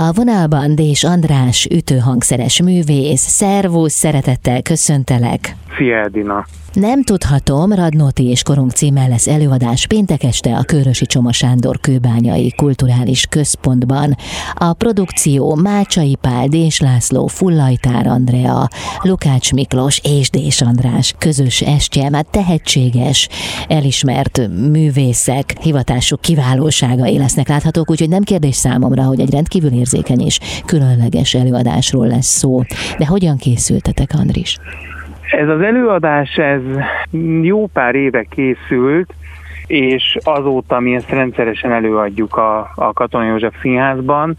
A vonalban Dés András, ütőhangszeres művész. Szervusz, szeretettel köszöntelek. Szia Edina. Nem tudhatom, Radnóti és Korong címmel lesz előadás péntek este a Körösi Csoma Sándor Kőbányai Kulturális Központban. A produkció Mácsai Pál, Dés László, Fullajtár Andrea, Lukács Miklós és Dés András közös estje, már tehetséges, elismert művészek, hivatásuk kiválóságai lesznek láthatók, úgyhogy nem kérdés számomra, hogy egy rendkívül érzékeny és különleges előadásról lesz szó. De hogyan készültetek, Andris? Ez az előadás, ez jó pár éve készült, és azóta mi ezt rendszeresen előadjuk a, a Katona József Színházban,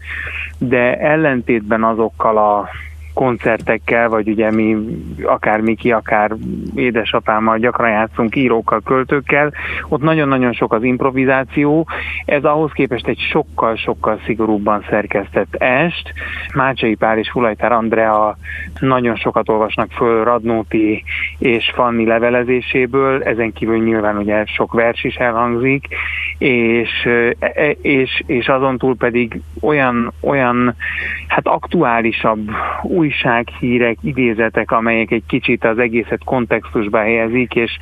de ellentétben azokkal a koncertekkel, vagy ugye mi akár Miki, akár édesapámmal gyakran játszunk írókkal, költőkkel, ott nagyon-nagyon sok az improvizáció, ez ahhoz képest egy sokkal-sokkal szigorúbban szerkesztett est. Mácsai Pál és Fulajtár Andrea nagyon sokat olvasnak föl Radnóti és Fanni levelezéséből, ezen kívül nyilván ugye sok vers is elhangzik, és, e, és, és azon túl pedig olyan, olyan hát aktuálisabb újsághírek, idézetek, amelyek egy kicsit az egészet kontextusba helyezik, és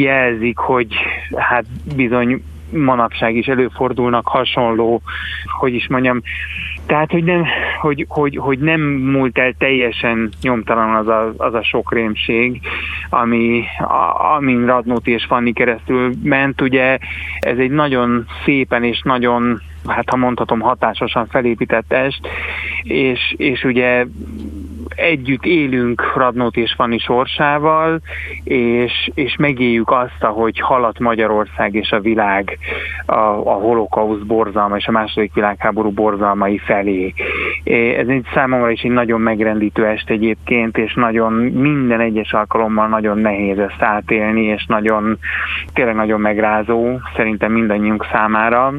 jelzik, hogy hát bizony manapság is előfordulnak hasonló, hogy is mondjam, tehát, hogy nem, hogy, hogy, hogy nem múlt el teljesen nyomtalan az a, az a sok rémség, ami, a, amin Radnóti és Fanni keresztül ment. Ugye ez egy nagyon szépen és nagyon hát ha mondhatom, hatásosan felépített est, és, és ugye együtt élünk Radnót és Fanni sorsával, és, és megéljük azt, hogy halat Magyarország és a világ a, a holokauszt borzalma és a második világháború borzalmai felé. Ez egy számomra is egy nagyon megrendítő est egyébként, és nagyon minden egyes alkalommal nagyon nehéz ezt átélni, és nagyon, tényleg nagyon megrázó szerintem mindannyiunk számára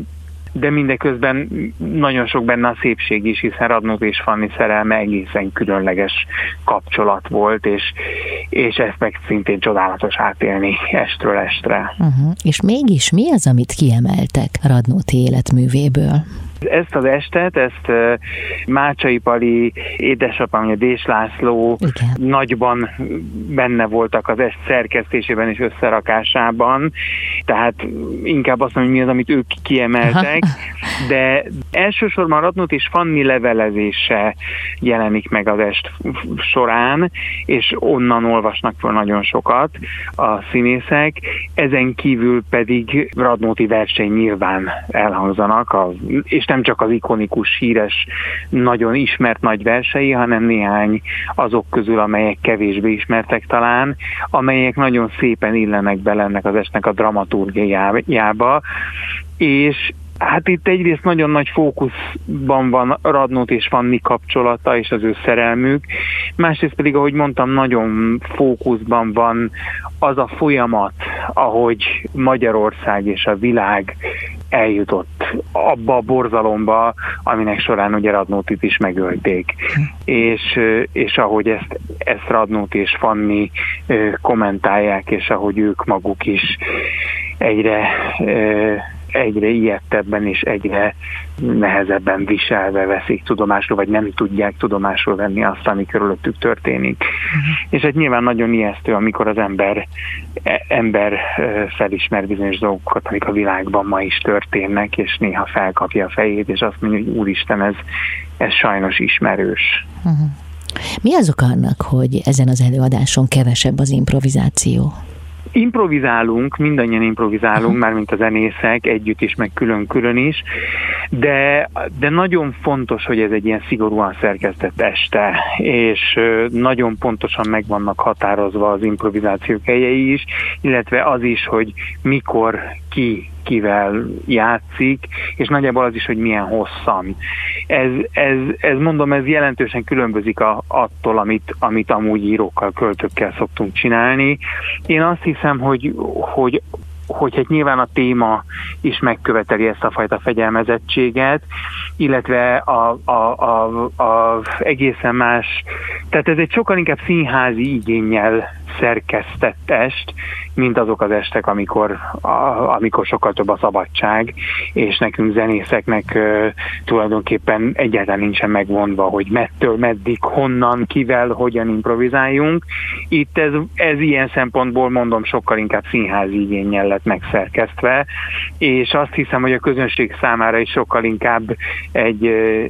de mindeközben nagyon sok benne a szépség is, hiszen Radnót és Fanni szerelme egészen különleges kapcsolat volt, és, és ezt meg szintén csodálatos átélni estről estre. Uh-huh. És mégis mi az, amit kiemeltek Radnóti életművéből? Ezt az estet, ezt Mácsai Pali, édesapám, Dés László Igen. nagyban benne voltak az est szerkesztésében és összerakásában, tehát inkább azt mondom, hogy mi az, amit ők kiemeltek, de elsősorban Radnot és Fanni levelezése jelenik meg az est során, és onnan olvasnak fel nagyon sokat a színészek, ezen kívül pedig Radnóti verseny nyilván elhangzanak, a, és nem csak az ikonikus, híres, nagyon ismert nagy versei, hanem néhány azok közül, amelyek kevésbé ismertek talán, amelyek nagyon szépen illenek bele ennek az esnek a dramaturgiájába, és Hát itt egyrészt nagyon nagy fókuszban van Radnót és Fanni kapcsolata és az ő szerelmük, másrészt pedig, ahogy mondtam, nagyon fókuszban van az a folyamat, ahogy Magyarország és a világ eljutott abba a borzalomba, aminek során ugye Radnótit is megölték. És, és ahogy ezt, ezt Radnót és Fanni kommentálják, és ahogy ők maguk is egyre egyre ilyettebben és egyre nehezebben viselve veszik tudomásul, vagy nem tudják tudomásul venni azt, ami körülöttük történik. Uh-huh. És hát nyilván nagyon ijesztő, amikor az ember, e, ember felismer bizonyos dolgokat, amik a világban ma is történnek, és néha felkapja a fejét, és azt mondja, hogy úristen, ez, ez sajnos ismerős. Uh-huh. Mi azok annak, hogy ezen az előadáson kevesebb az improvizáció? Improvizálunk, mindannyian improvizálunk, már mint a zenészek, együtt is, meg külön-külön is, de, de nagyon fontos, hogy ez egy ilyen szigorúan szerkesztett este, és nagyon pontosan meg vannak határozva az improvizációk helyei is, illetve az is, hogy mikor ki kivel játszik, és nagyjából az is, hogy milyen hosszan. Ez, ez, ez mondom, ez jelentősen különbözik a, attól, amit, amit amúgy írókkal, költőkkel szoktunk csinálni. Én azt hiszem, hogy, hogy hogy hát nyilván a téma is megköveteli ezt a fajta fegyelmezettséget, illetve a, a, a, a egészen más, tehát ez egy sokkal inkább színházi igényel szerkesztett est, mint azok az estek, amikor, amikor sokkal több a szabadság, és nekünk zenészeknek tulajdonképpen egyáltalán nincsen megvonva, hogy mettől, meddig, honnan, kivel, hogyan improvizáljunk. Itt ez, ez ilyen szempontból mondom sokkal inkább színházi igényel lett megszerkesztve, és azt hiszem, hogy a közönség számára is sokkal inkább egy,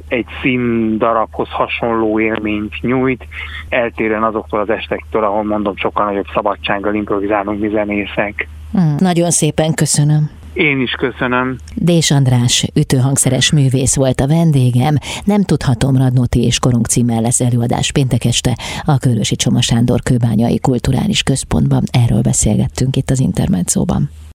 egy színdarabhoz hasonló élményt nyújt, eltérően azoktól az estektől, ahol mondom sokkal nagyobb szabadsággal improvizálunk mi zenészek. Mm, nagyon szépen köszönöm. Én is köszönöm. Dés András, ütőhangszeres művész volt a vendégem. Nem tudhatom, Radnóti és Korong címmel lesz előadás péntek este a Körösi Csoma Sándor Kőbányai Kulturális Központban. Erről beszélgettünk itt az Intermedzóban.